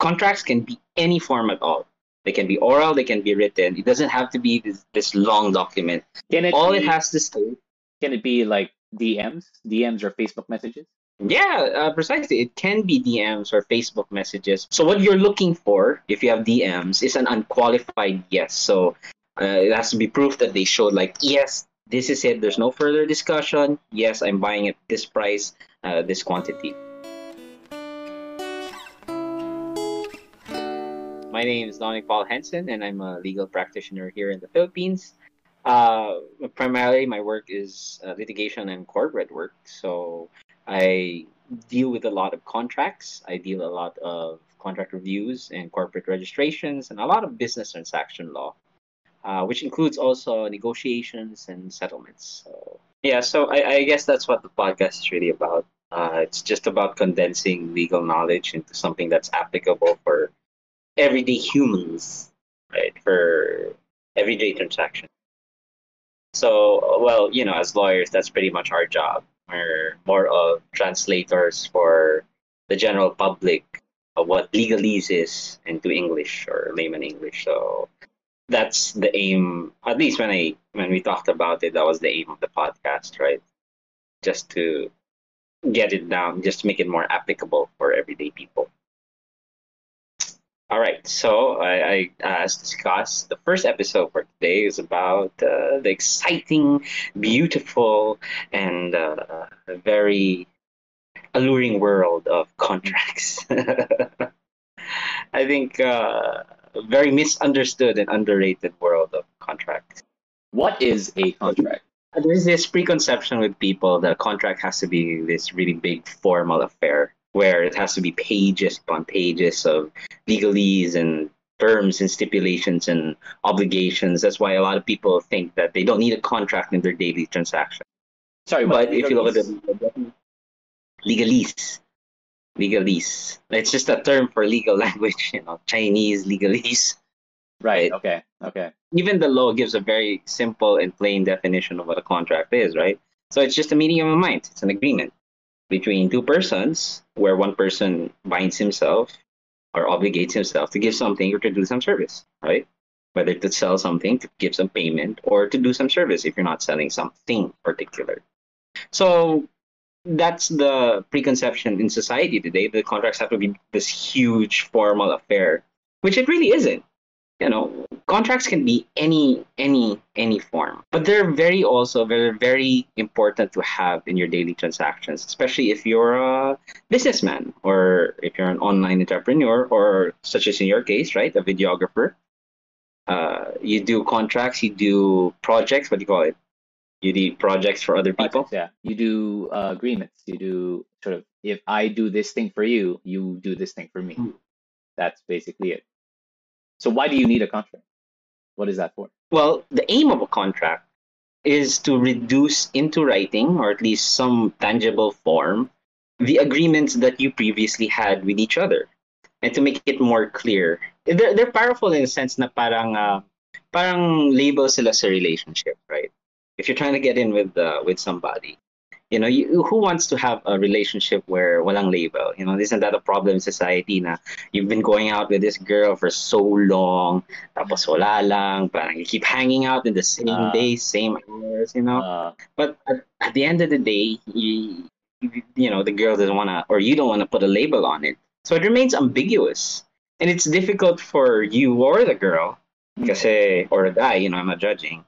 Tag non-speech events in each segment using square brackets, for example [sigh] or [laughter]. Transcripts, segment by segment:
contracts can be any form at all. They can be oral, they can be written. It doesn't have to be this, this long document. Can it all be, it has to say Can it be like DMs, DMs or Facebook messages? Yeah, uh, precisely. It can be DMs or Facebook messages. So what you're looking for, if you have DMs, is an unqualified yes. So uh, it has to be proof that they showed like yes, this is it. There's no further discussion. Yes, I'm buying at this price, uh, this quantity. My name is Dominic Paul Henson, and I'm a legal practitioner here in the Philippines. Uh, primarily, my work is uh, litigation and corporate work. So I deal with a lot of contracts. I deal a lot of contract reviews and corporate registrations, and a lot of business transaction law, uh, which includes also negotiations and settlements. So yeah, so I, I guess that's what the podcast is really about. Uh, it's just about condensing legal knowledge into something that's applicable for everyday humans, right? For everyday transactions. So, well, you know, as lawyers, that's pretty much our job. We're more of translators for the general public of what legalese is into English or layman English. So that's the aim. At least when I when we talked about it, that was the aim of the podcast, right? Just to get it down, just to make it more applicable for everyday people. All right, so I, I as discussed, the first episode for today is about uh, the exciting, beautiful, and uh, very alluring world of contracts. [laughs] I think uh, very misunderstood and underrated world of contracts. What is a contract? There's this preconception with people that a contract has to be this really big formal affair where it has to be pages upon pages of legalese and terms and stipulations and obligations. That's why a lot of people think that they don't need a contract in their daily transaction. Sorry, But what? if you look at the legalese, legalese, it's just a term for legal [laughs] language, you know, Chinese legalese. right, okay, okay. Even the law gives a very simple and plain definition of what a contract is, right? So it's just a meeting of a mind. It's an agreement between two persons where one person binds himself or obligates himself to give something or to do some service, right? Whether to sell something, to give some payment, or to do some service if you're not selling something particular. So that's the preconception in society today. The contracts have to be this huge formal affair, which it really isn't. You know, contracts can be any any any form, but they're very also very very important to have in your daily transactions, especially if you're a businessman or if you're an online entrepreneur or such as in your case, right, a videographer. Uh, you do contracts, you do projects. What do you call it? You do projects for other people. Projects, yeah. You do uh, agreements. You do sort of if I do this thing for you, you do this thing for me. Hmm. That's basically it. So why do you need a contract? What is that for? Well, the aim of a contract is to reduce into writing, or at least some tangible form, the agreements that you previously had with each other, and to make it more clear. They're, they're powerful in a sense na parang, uh, parang label sila sa relationship, right? If you're trying to get in with uh, with somebody, you know, you, who wants to have a relationship where walang label? You know, isn't that a problem in society na you've been going out with this girl for so long, tapos wala lang, parang you keep hanging out in the same Ah. days, same hours, you know? Uh, But at, at the end of the day, you, you, you know, the girl doesn't want to, or you don't want to put a label on it. So it remains ambiguous. And it's difficult for you or the girl, kasi, or the guy, you know, I'm not judging,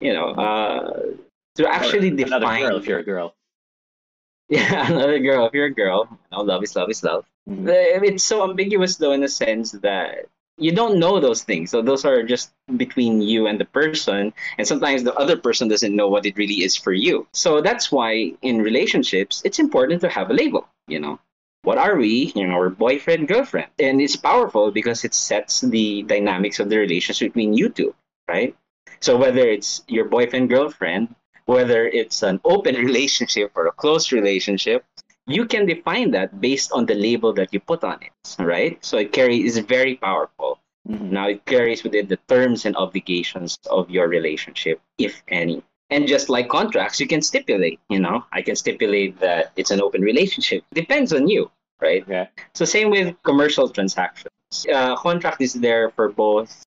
you know, uh, to actually or define. another girl if you're a girl. [laughs] Yeah, another girl. If you're a girl, know, love is love is love. Mhm. Uh, It's so ambiguous though in the sense that you don't know those things. So those are just between you and the person, and sometimes the other person doesn't know what it really is for you. So that's why in relationships, it's important to have a label. You know, what are we? You know, we're boyfriend girlfriend, and it's powerful because it sets the dynamics of the relationship between you two, right? So whether it's your boyfriend girlfriend, whether it's an open [laughs] relationship or a close relationship, you can define that based on the label that you put on it, right? So it carries is very powerful. Mhm. Now it carries with it the terms and obligations of your relationship, if any. And just like contracts, you can stipulate, you know, I can stipulate that it's an open relationship. Depends on you. right? Okay. So same with commercial transactions. Uh, contract is there for both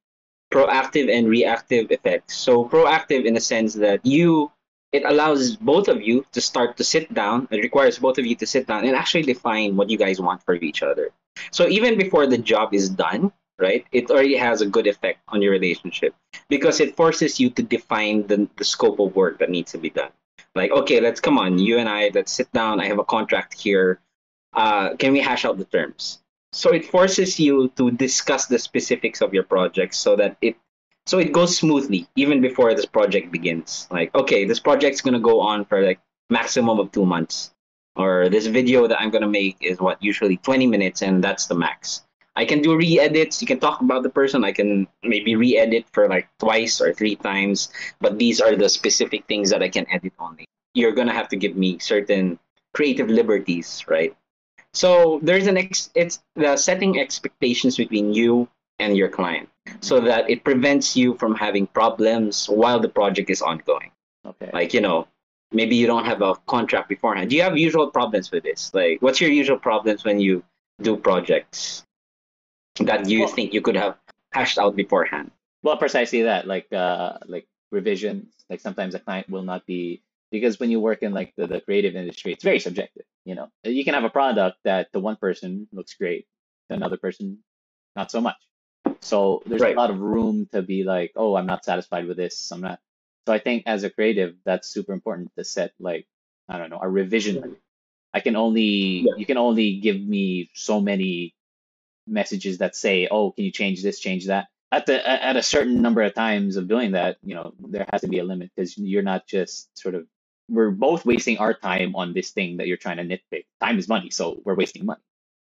proactive and reactive effects. So proactive in the sense that you it allows both of you to start to sit down. It requires both of you to sit down and actually define what you guys want for each other. So even before the job is done, right, it already has a good effect on your relationship because it forces you to define the, the scope of work that needs to be done. Like, okay, let's come on, you and I, let's sit down. I have a contract here. Uh, can we hash out the terms? So it forces you to discuss the specifics of your project so that it so it goes smoothly even before this project begins. Like, okay, this project's gonna go on for like maximum of two months. Or this video that I'm gonna make is what usually 20 minutes and that's the max. I can do re-edits. You can talk about the person. I can maybe re-edit for like twice or three times, but these are the specific things that I can edit only. You're gonna have to give me certain creative liberties, right? So there's an ex- it's the setting expectations between you and your client so that it prevents you from having problems while the project is ongoing. Okay. Like, you know, maybe you don't have a contract beforehand. Do you have usual problems with this? Like, what's your usual problems when you do projects that you Well- think you could have hashed out beforehand? Well, precisely that. Like uh like revisions. Like sometimes a client will not be because when you work in like the, the creative industry, it's very subjective. You know, you can have a product that to one person looks great, another person not so much. So there's Right. a lot of room to be like, oh, I'm not satisfied with this. I'm not. So I think as a creative, that's super important to set like I don't know a revision. limit. I can only Yeah. you can only give me so many messages that say, oh, can you change this, change that. At the at a certain number of times of doing that, you know, there has to be a limit because you're not just sort of we're both wasting our time on this thing that you're trying to nitpick. Time is money, so we're wasting money.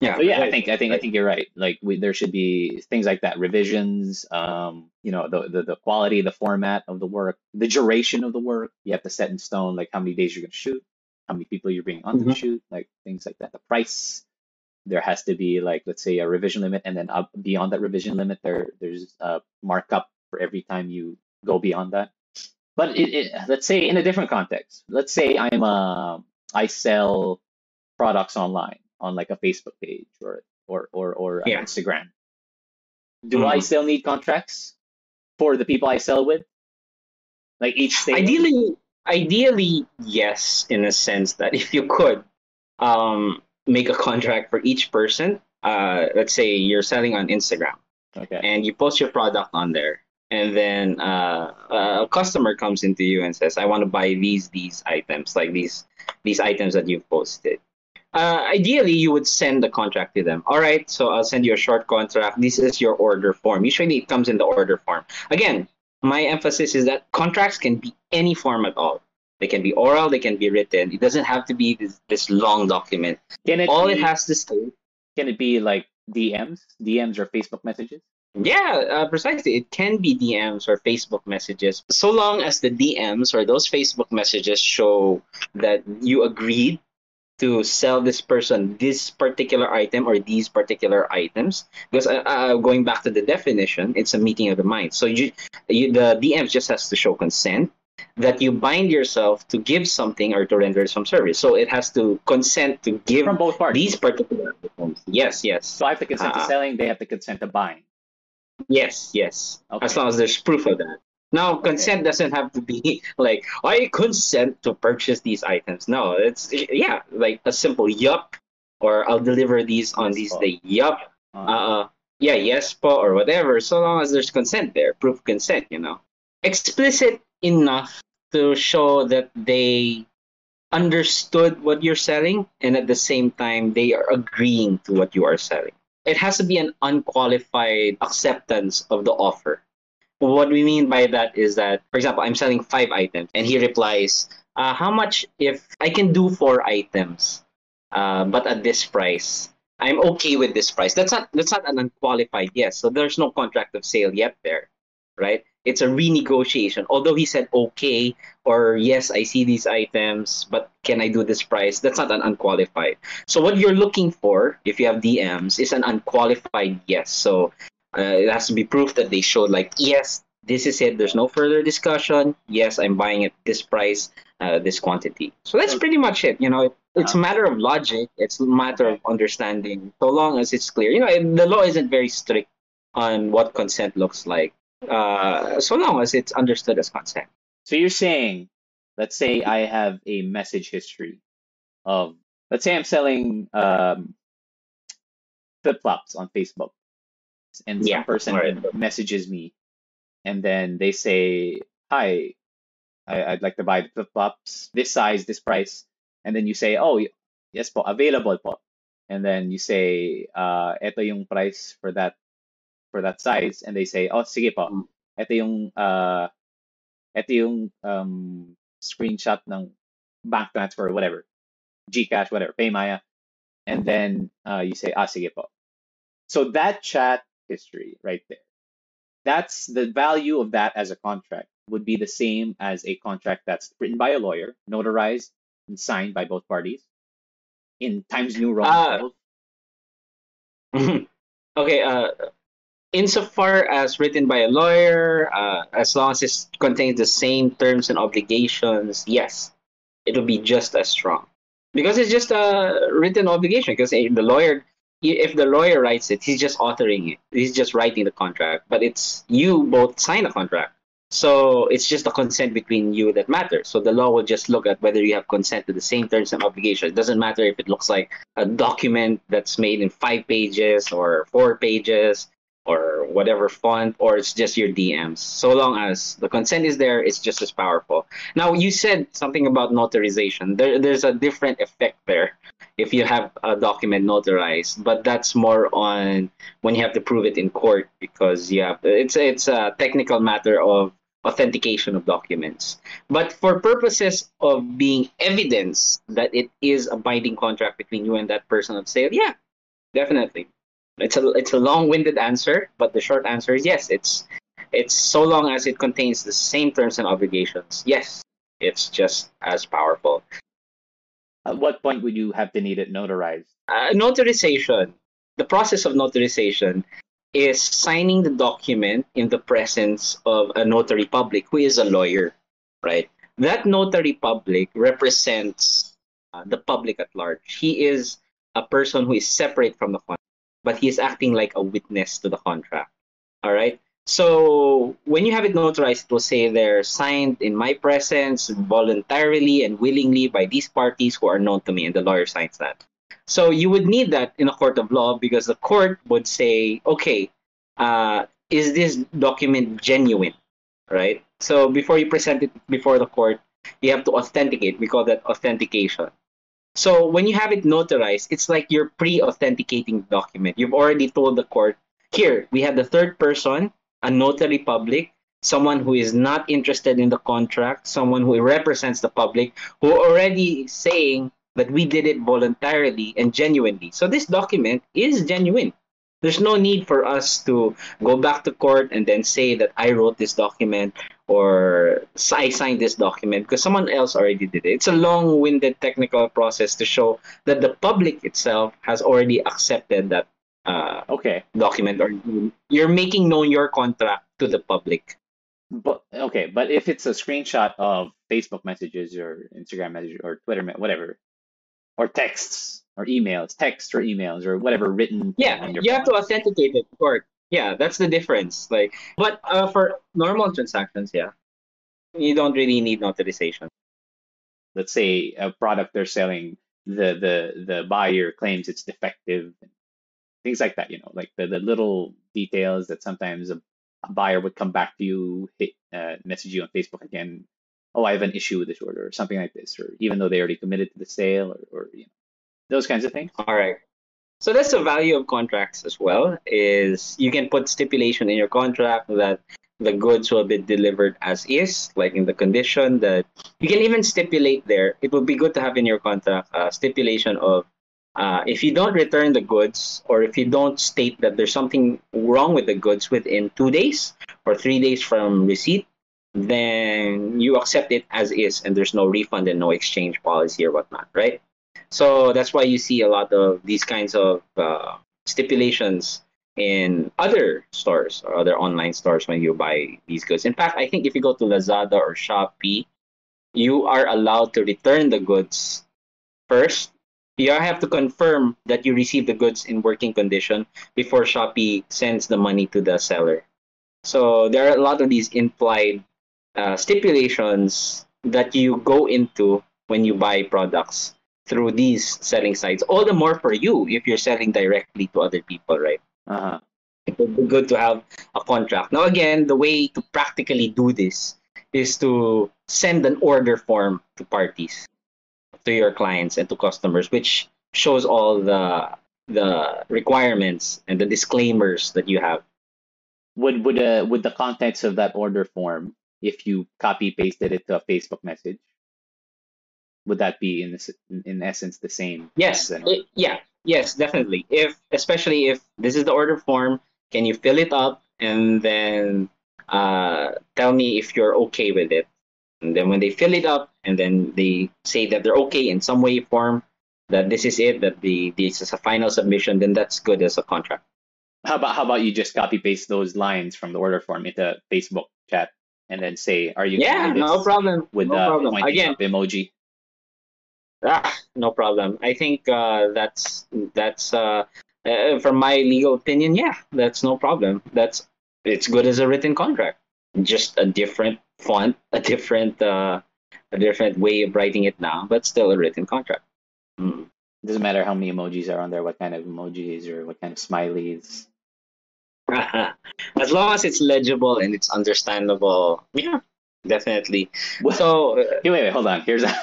Yeah. So yeah, I think I think I think you're right. Like we, there should be things like that, revisions. Um, you know, the, the the quality, the format of the work, the duration of the work. You have to set in stone like how many days you're going to shoot, how many people you're bringing on to Mhm. shoot, like things like that. The price. There has to be like let's say a revision limit, and then up beyond that revision limit, there there's a markup for every time you go beyond that. But it, it, let's say in a different context. Let's say I'm a I sell products online on like a Facebook page or or or, or Yeah. Instagram. Do I Mhm. still need contracts for the people I sell with? Like each sale? Ideally, ideally, yes, in a sense that [laughs] if you could um, make a contract for each person, uh, let's say you're selling on Instagram Okay. and you post your product on there, and then uh, a customer comes into you and says, "I want to buy these these items, like these these items that you've posted." Uh, ideally, you would send the contract to them. All right, so I'll send you a short contract. This is your order form. Usually, it comes in the order form. Again, my emphasis is that contracts can be any form at all. They can be oral, they can be written. It doesn't have to be this, this long document. Can it All be, it has to say, can it be like DMs? DMs or Facebook messages? yeah, uh, precisely. It can be DMs or Facebook messages, so long as the DMs or those Facebook messages show that you agreed to sell this person this particular item or these particular items. Because uh, uh, going back to the definition, it's a meeting of the minds. So you, you, the dm just has to show consent that you bind yourself to give something or to render some service. So it has to consent to give From both parties. these particular items. Yes, yes. So I have to consent to Ah. selling, they have to consent to buying. Yes, yes. Okay. As long as there's proof of that. Now, consent doesn't have to be [laughs] like I consent to purchase these items. No, it's yeah, like a simple yup, or I'll deliver these on Yes, these po. day. Yup. Uh, Uh, yeah, yes, po, or whatever. So long as there's consent there, proof of consent. You know, explicit enough to show that they understood what you're selling, and at the same time they are agreeing to what you are selling it has to be an unqualified acceptance of the offer. What we mean by that is that, for example, I'm selling five items, and he replies, uh, "How much if I can do four items, uh, but at this price? I'm okay with this price." That's not that's not an unqualified yes. So there's no contract of sale yet there, right? It's a renegotiation. Although he said okay or yes, I see these items, but can I do this price? That's not an unqualified. So what you're looking for, if you have DMs, is an unqualified yes. So uh, it has to be proof that they showed like yes, this is it. There's no further discussion. Yes, I'm buying at this price, uh, this quantity. So that's pretty much it. You know, it's a matter of logic. It's a matter of understanding. So long as it's clear, you know, the law isn't very strict on what consent looks like. Uh, so long as it's understood as consent. So you're saying, let's say I have a message history of, let's say I'm selling um, flip flops on Facebook, and some Yeah, person right. messages me, and then they say, "Hi, I, I'd like to buy the flip flops, this size, this price," and then you say, "Oh, yes po, available po," and then you say, uh, "Ito yung price for that for that size," and they say, "Oh, sige po, ito yung uh, ito yung um, screenshot ng bank transfer, whatever, GCash, whatever, Paymaya," and then uh, you say, "Ah, sige po." So that chat history right there, that's the value of that as a contract would be the same as a contract that's written by a lawyer, notarized and signed by both parties in Times New Roman Uh, [laughs] okay. Uh, insofar as written by a lawyer, uh, as long as it contains the same terms and obligations, yes, it'll be just as strong because it's just a written obligation. Because the lawyer, if the lawyer writes it, he's just authoring it. He's just writing the contract, but it's you both sign a contract. So it's just the consent between you that matters. So the law will just look at whether you have consent to the same terms and obligations. It doesn't matter if it looks like a document that's made in five pages or four pages or whatever font, or it's just your DMs. So long as the consent is there, it's just as powerful. Now you said something about notarization. There, there's a different effect there if you have a document notarized, but that's more on when you have to prove it in court because have it's it's a technical matter of authentication of documents. But for purposes of being evidence that it is a binding contract between you and that person of sale, yeah, definitely. It's a it's a long-winded answer, but the short answer is yes. It's it's so long as it contains the same terms and obligations. Yes, it's just as powerful. At what point would you have to need it notarized? Uh, notarization. The process of notarization is signing the document in the presence of a notary public who is a lawyer, right? That notary public represents uh, the public at large. He is a person who is separate from the contract, but he is acting like a witness to the contract. All right. So when you have it notarized, it will say they're signed in my presence voluntarily and willingly by these parties who are known to me, and the lawyer signs that. So you would need that in a court of law because the court would say, okay, uh, is this document genuine, right? So before you present it before the court, you have to authenticate. We call that authentication. So when you have it notarized, it's like you're pre-authenticating the document. You've already told the court, here we have the third person, a notary public, someone who is not interested in the contract, someone who represents the public, who already saying that we did it voluntarily and genuinely. So this document is genuine. There's no need for us to go back to court and then say that I wrote this document or I signed this document because someone else already did it. It's a long winded technical process to show that the public itself has already accepted that uh, Okay, document or you're making known your contract to the public. but okay, but if it's a screenshot of Facebook messages or Instagram messages or Twitter, whatever, or texts or emails, text or emails or whatever written Yeah, you have to authenticate it court. Yeah, that's the difference. Like, but uh, for normal transactions, yeah, you don't really need notarization. let's say a product they're selling the the the buyer claims it's defective things like that you know like the, the little details that sometimes a, a buyer would come back to you hit, uh, message you on facebook again oh i have an issue with this order or something like this or even though they already committed to the sale or, or you know those kinds of things All right. So that's the value of contracts as well. Is you can put stipulation in your contract that the goods will be delivered as is, like in the condition that you can even stipulate there. It would be good to have in your contract a stipulation of uh, if you don't return the goods or if you don't state that there's something wrong with the goods within two days or three days from receipt, then you accept it as is and there's no refund and no exchange policy or whatnot, right? So that's why you see a lot of these kinds of uh, stipulations in other stores or other online stores when you buy these goods. In fact, I think if you go to Lazada or Shopee, you are allowed to return the goods first, you have to confirm that you receive the goods in working condition before Shopee sends the money to the seller. So there are a lot of these implied uh, stipulations that you go into when you buy products through these selling sites. All the more for you if you're selling directly to other people, right? Uh-huh. It would be good to have a contract. Now, again, the way to practically do this is to send an order form to parties, to your clients and to customers, which shows all the the requirements and the disclaimers that you have. Would would uh would the contents of that order form, if you copy pasted it to a Facebook message, would that be in this in essence the same? Yes, it- yeah, yes, definitely. If especially if this is the order form, can you fill it up and then uh, tell me if you're okay with it? And then when they fill it up and then they say that they're okay in some way, form, that this is it, that the this is a final submission, then that's good as a contract. How about how about you just copy paste those lines from the order form into Facebook chat and then say, "Are you Yeah, no problem. with no problem. pointing Again, up emoji? Ah, no problem. I think uh, that's that's uh, uh, from my legal opinion. Yeah, that's no problem. That's it's good as a written contract. Just a different font, [laughs] a different uh, a different way of writing it down, but still a written contract. Mm. Doesn't matter how many emojis are on there, what kind of emojis or what kind of smileys. [laughs] as long as it's legible and it's understandable, yeah, definitely. Well, So, uh, [laughs] wait, wait, hold on. Here's a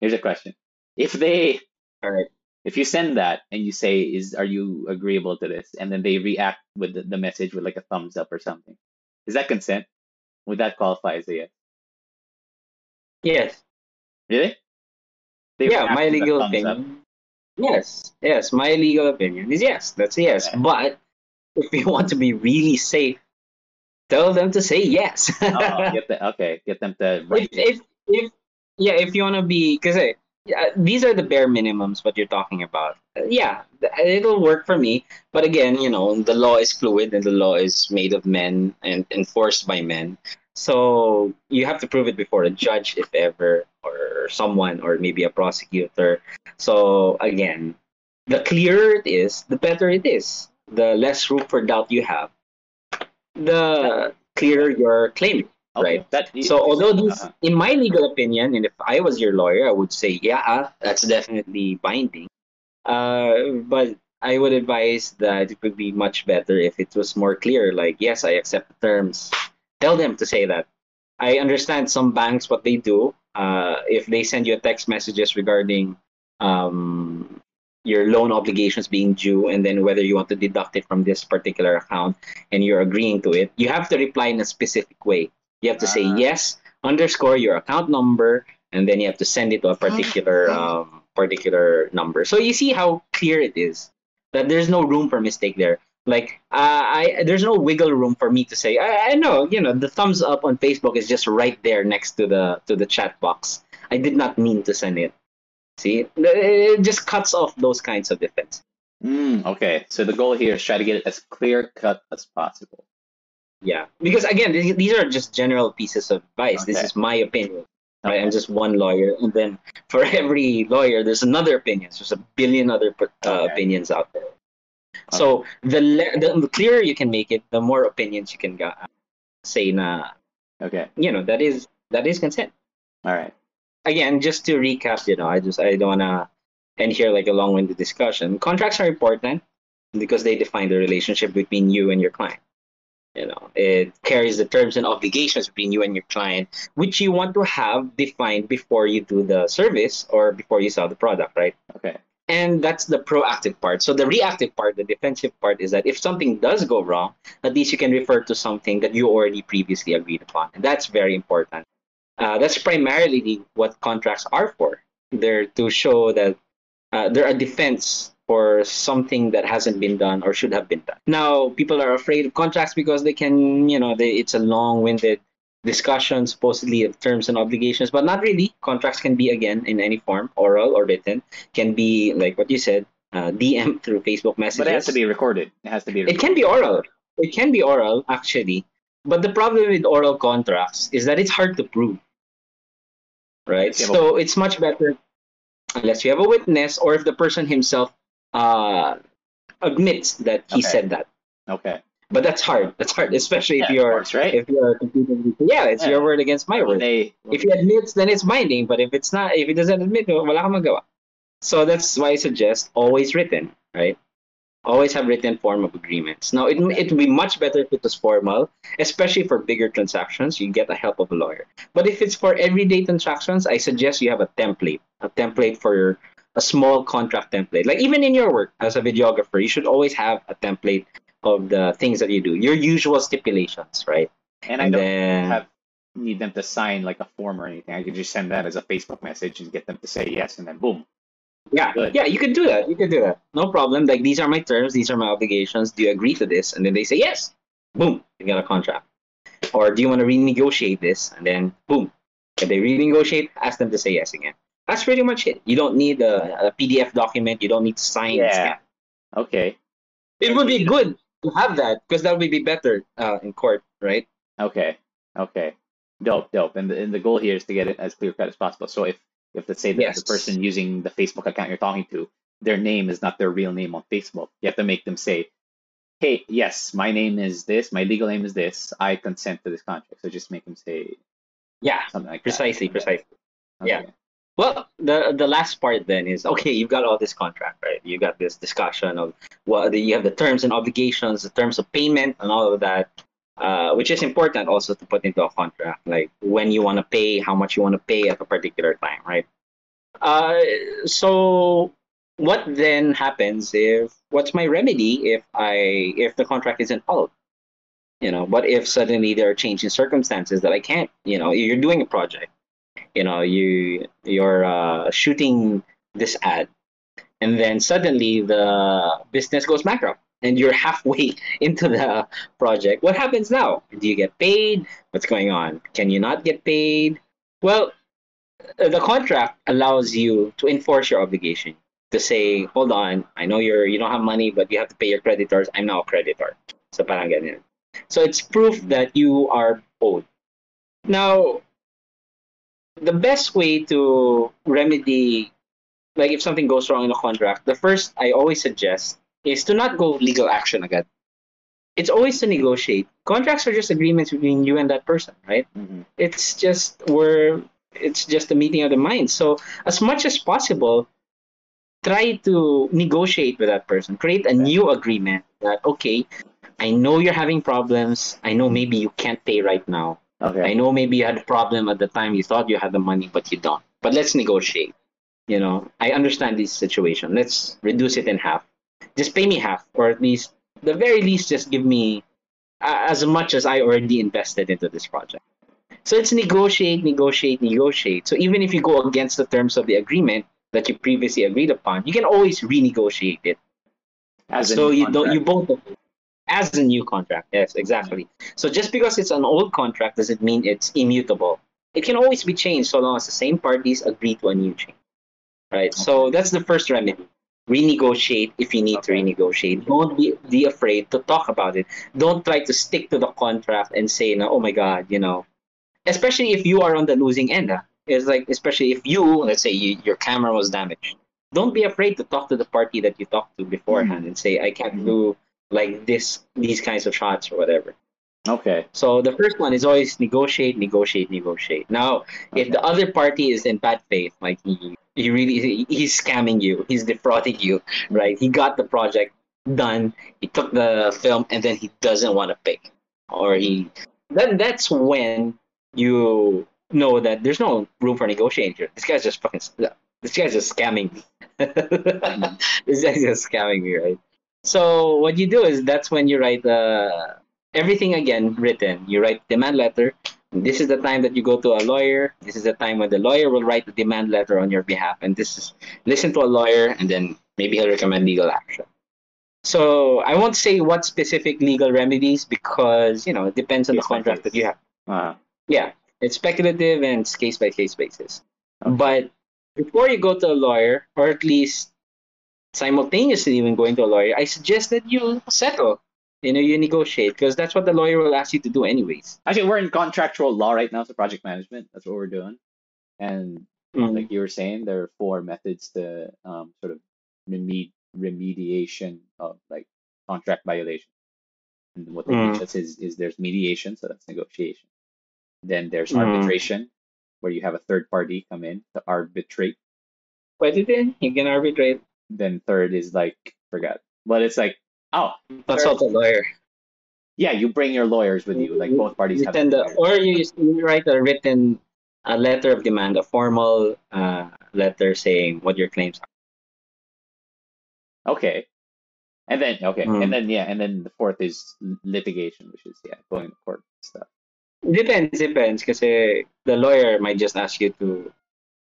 here's a question. If they all right. if you send that and you say is are you agreeable to this and then they react with the, the message with like a thumbs up or something is that consent would that qualify as a yes Yes. really They yeah, my legal thumbs up. opinion. Yes, yes, my legal opinion is yes. That's a yes. Okay. But if you want to be really safe, tell them to say yes. oh, [laughs] get the, okay get them to if, if, if, yeah, if you want to be, because yeah, these are the bare minimums what you're talking about. Yeah, it'll work for me. But again, you know, the law is fluid and the law is made of men and enforced by men. So you have to prove it before a judge, if ever, or someone, or maybe a prosecutor. So again, the clearer it is, the better it is. The less room for doubt you have, the clearer your claim. Okay, right. that So although these, uh-huh. in my legal opinion, and if I was your lawyer, I would say, yeah, that's definitely binding. Uh, but I would advise that it would be much better if it was more clear. Like, yes, I accept the terms. Tell them to say that. I understand some banks what they do. Uh, if they send you a text messages regarding um, your loan obligations being due, and then whether you want to deduct it from this particular account, and you're agreeing to it, you have to reply in a specific way. You have to say Ah. yes, underscore your account number, and then you have to send it to a particular um, particular number. So you see how clear it is that there's no room for mistake there. Like uh, I, there's no wiggle room for me to say I, I know you know the thumbs up on Facebook is just right there next to the to the chat box. I did not mean to send it. See, it just cuts off those kinds of defense. Mm, okay so the goal here is try to get it as clear cut as possible Yeah, because again, these are just general pieces of advice. This is my opinion. Right? I'm just one lawyer, and then for [laughs] every lawyer, there's another opinion. There's a billion other uh, Okay. opinions out there. So the, le- the clearer you can make it, the more opinions you can ga- say. Na okay you know that is that is consent. all right Again, just to recap, you know, I just I don't wanna end here like a long-winded discussion. Contracts are important because they define the relationship between you and your client. You know, it carries the terms and obligations between you and your client, which you want to have defined before you do the service or before you sell the product, right? okay And that's the proactive part. So the reactive part, the defensive part, is that if something does go wrong, at least you can refer to something that you already previously agreed upon. And that's very important. Uh, that's primarily what contracts are for. They're to show that uh, they're a defense for something that hasn't been done or should have been done. Now, people are afraid of contracts because they can, you know, they, it's a long-winded discussion, supposedly of terms and obligations, but not really. Contracts can be again in any form, oral or written. Can be like what you said, uh, DM through Facebook messages. but it has to be recorded it has to be It can be oral. It can be oral, actually. But the problem with oral contracts is that it's hard to prove. Right? So it's much better. unless you have a witness or if the person himself uh, admits that he Okay. said that. Okay. But that's hard. That's hard, especially Yeah, if you're course, right? if you're competing. Yeah, it's Yeah. your word against my word. they If he admits, then it's binding. But if it's not, if he doesn't admit, wala kang magawa. So that's why I suggest always written, right? Always have written form of agreements. Now, it, it would be much better if it was formal, especially for bigger transactions. You get the help of a lawyer. But if it's for everyday transactions, I suggest you have a template, a template for your, a small contract template. Like even in your work as a videographer, you should always have a template of the things that you do, your usual stipulations, right? and I And don't then have need them to sign like a form or anything. I could just send that as a Facebook message and get them to say yes, and then boom. Yeah, Good. yeah, you can do that. You can do that. No problem. Like these are my terms, these are my obligations. Do you agree to this? And then they say yes. Boom, you got a contract. Or do you want to renegotiate this? And then boom, if they renegotiate, ask them to say yes again. That's pretty much it. You don't need a, a PDF document. You don't need to sign. Yeah. scan. Okay. It would be good to have that because that would be better uh, in court, right? Okay. Okay. Dope. Dope. And the, and the goal here is to get it as clear cut as possible. So if if let's say that Yes. the person using the Facebook account you're talking to, their name is not their real name on Facebook, you have to make them say, "Hey, yes, my name is this. My legal name is this. I consent to this contract." So just make them say Yeah, something like precisely, that. precisely. Okay. Yeah. Well, the the last part then is okay. You've got all this contract, right? You got this discussion of what the, you have the terms and obligations, the terms of payment, and all of that, uh, which is important also to put into a contract, like when you want to pay, how much you want to pay at a particular time, right? Uh, so what then happens if what's my remedy if I if the contract isn't followed? You know, what if suddenly there are changing circumstances that I can't? You know, you're doing a project you know you you're uh, shooting this ad and then suddenly the business goes bankrupt and you're [laughs] halfway into the project. What happens now? Do you get paid? What's going on? Can you not get paid? Well the contract allows you to enforce your obligation to say hold on i know you're you don't have money but you have to pay your creditors. I'm now a creditor. So parang ganyan. So it's proof that you are owed. Now the best way to remedy like if something goes wrong in a contract the first i always suggest is to not go legal action again. it's always to negotiate. Contracts are just agreements between you and that person right? Mhm. it's just we're it's just a meeting of the minds so as much as possible try to negotiate with that person. Create a new agreement that okay i know you're having problems. I know maybe you can't pay right now Okay. I know maybe you had a problem at the time you thought you had the money, but you don't. But let's negotiate. You know, I understand this situation. Let's reduce it in half. Just pay me half, or at least, the very least, just give me uh, as much as I already invested into this project. So it's negotiate, negotiate, negotiate. So even if you go against the terms of the agreement that you previously agreed upon, you can always renegotiate it. As so you don't you both as a new contract. Yes exactly. So just because it's an old contract doesn't mean it's immutable. It can always be changed so long as the same parties agree to a new change right? So that's the first remedy. Renegotiate if you need to renegotiate. Don't be, be afraid to talk about it. Don't try to stick to the contract and say no, oh my god you know. Especially if you are on the losing end ah. it's like especially if you let's say you, your camera was damaged. Don't be afraid to talk to the party that you talked to beforehand and say i can't Mhm. do like this these kinds of shots or whatever. Okay. so the first one is always negotiate negotiate negotiate. Now if the other party is in bad faith like he he really he- he's scamming you he's defrauding you right? He got the project done he took the film and then he doesn't want to pay or he then that's when you know that there's no room for negotiating here. this guy's just fucking this guy's just scamming me. [laughs] This guy's just scamming me right so what you do is that's when you write uh, everything again written. You write demand letter. This is the time that you go to a lawyer. This is the time when the lawyer will write the demand letter on your behalf. And this is listen to a lawyer and then maybe he'll recommend legal action. So i won't say what specific legal remedies because you know it depends on the Case by contract that you have. Uh, yeah. It's speculative and it's case by case basis. Okay. but before you go to a lawyer or at least simultaneously when going to a lawyer i suggest that you settle you know you negotiate because that's what the lawyer will ask you to do anyways actually, we're in contractual law right now, so project management. That's what we're doing. And Mm. like you were saying, there are four methods to um, sort of remed- remediation of like contract violation. And what they teach Mm. us is, is there's mediation, so that's negotiation. Then there's Mm. arbitration, where you have a third party come in to arbitrate. Pwede din. You can arbitrate. Then third is like forgot, but it's like oh Consult a lawyer. yeah, you bring your lawyers with you, like both parties You have. send a, or you, you write a written a letter of demand, a formal uh, letter saying what your claims are. Okay. And then okay, Mm. and then yeah, and then the fourth is litigation, which is yeah, going to court and stuff. Depends, depends. Because the lawyer might just ask you to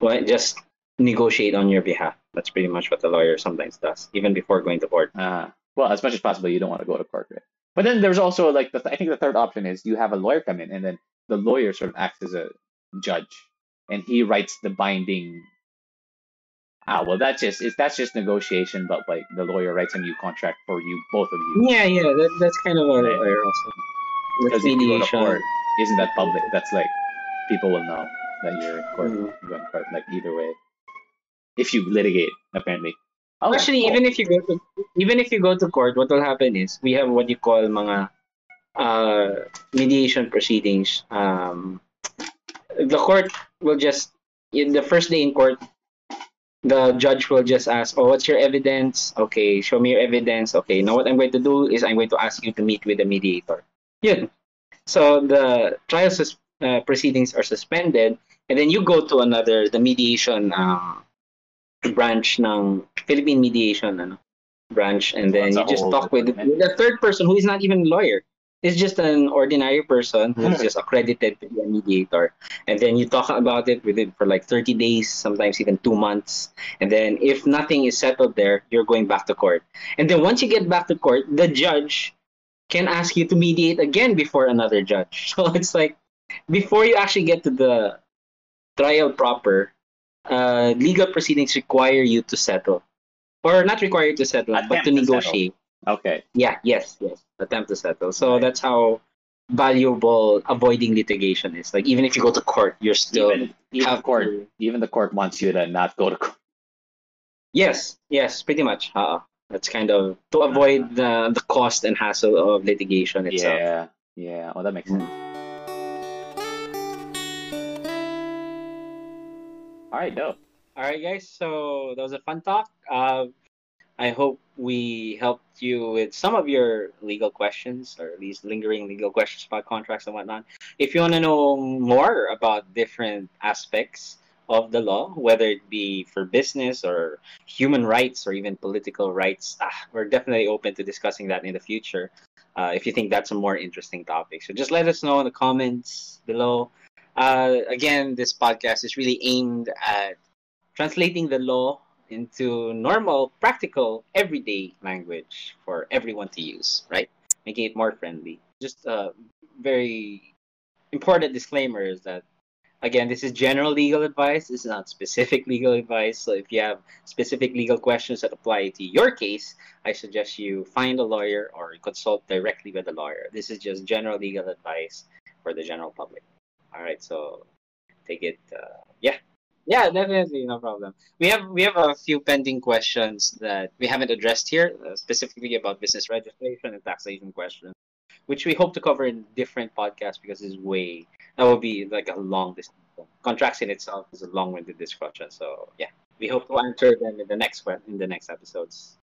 well, just negotiate on your behalf. That's pretty much what the lawyer sometimes does, even before going to court. Uh, well, as much as possible, you don't want to go to court, right? But then there's also like the I think the third option is you have a lawyer come in, and then the lawyer sort of acts as a judge, and he writes the binding. Ah, well, that's just it's that's just negotiation, but like the lawyer writes a new contract for you, both of you. Yeah, yeah, that, that's kind of a Right. lawyer also. Because if you go to court, isn't that public? That's like people will know that you're in court. Mhm. You go to court, like either way. If you litigate, apparently. Oh, Actually, oh, even if you go to even if you go to court, what will happen is we have what you call mga uh, mediation proceedings. Um, the court will just in the first day in court, the judge will just ask, "Oh, what's your evidence? Okay, show me your evidence. Okay, now what I'm going to do is I'm going to ask you to meet with the mediator." Yun. So the trial sus- uh, proceedings are suspended, and then you go to another the mediation. Um, branch ng Philippine mediation ano, branch and then That's you just talk with, a third person who is not even a lawyer. It's just an ordinary person who's just accredited to be a mediator. And then you talk about it with it for like 30 days sometimes even two months. And then if nothing is settled there you're going back to court. And then once you get back to court the judge can ask you to mediate again before another judge. [laughs] So it's like before you actually get to the trial proper uh, legal proceedings require you to settle, or not require you to settle, but Attempt to to settle. negotiate. Okay. Yeah, yes, yes, attempt to settle. So Right. that's how valuable avoiding litigation is. Like even if you go to court, you're still Even even have court, to- even the court wants you to not go to court. Yes, yes, pretty much. Uh, that's kind of to avoid the the cost and hassle of litigation itself. Yeah, yeah. Well, that makes sense. All right, dope. All right, guys. So that was a fun talk. Uh, I hope we helped you with some of your legal questions, or least lingering legal questions about contracts and whatnot. If you want to know more about different aspects of the law, whether it be for business or human rights or even political rights, ah, we're definitely open to discussing that in the future. Uh, if you think that's a more interesting topic, so just let us know in the comments below. Uh, again, this podcast is really aimed at translating the law into normal, practical, everyday language for everyone to use, right? Making it more friendly. Just a very important disclaimer is that, again, this is general legal advice. This is not specific legal advice. So if you have specific legal questions that apply to your case, I suggest you find a lawyer or consult directly with a lawyer. This is just general legal advice for the general public. All right, so take it. Uh, yeah, yeah, definitely, no problem. We have we have a few pending questions that we haven't addressed here, uh, specifically about business registration and taxation questions, which we hope to cover in different podcasts because it's way that will be like a long discussion. Contracts in itself is a long-winded discussion, so yeah, we hope to answer them in the next one in the next episodes.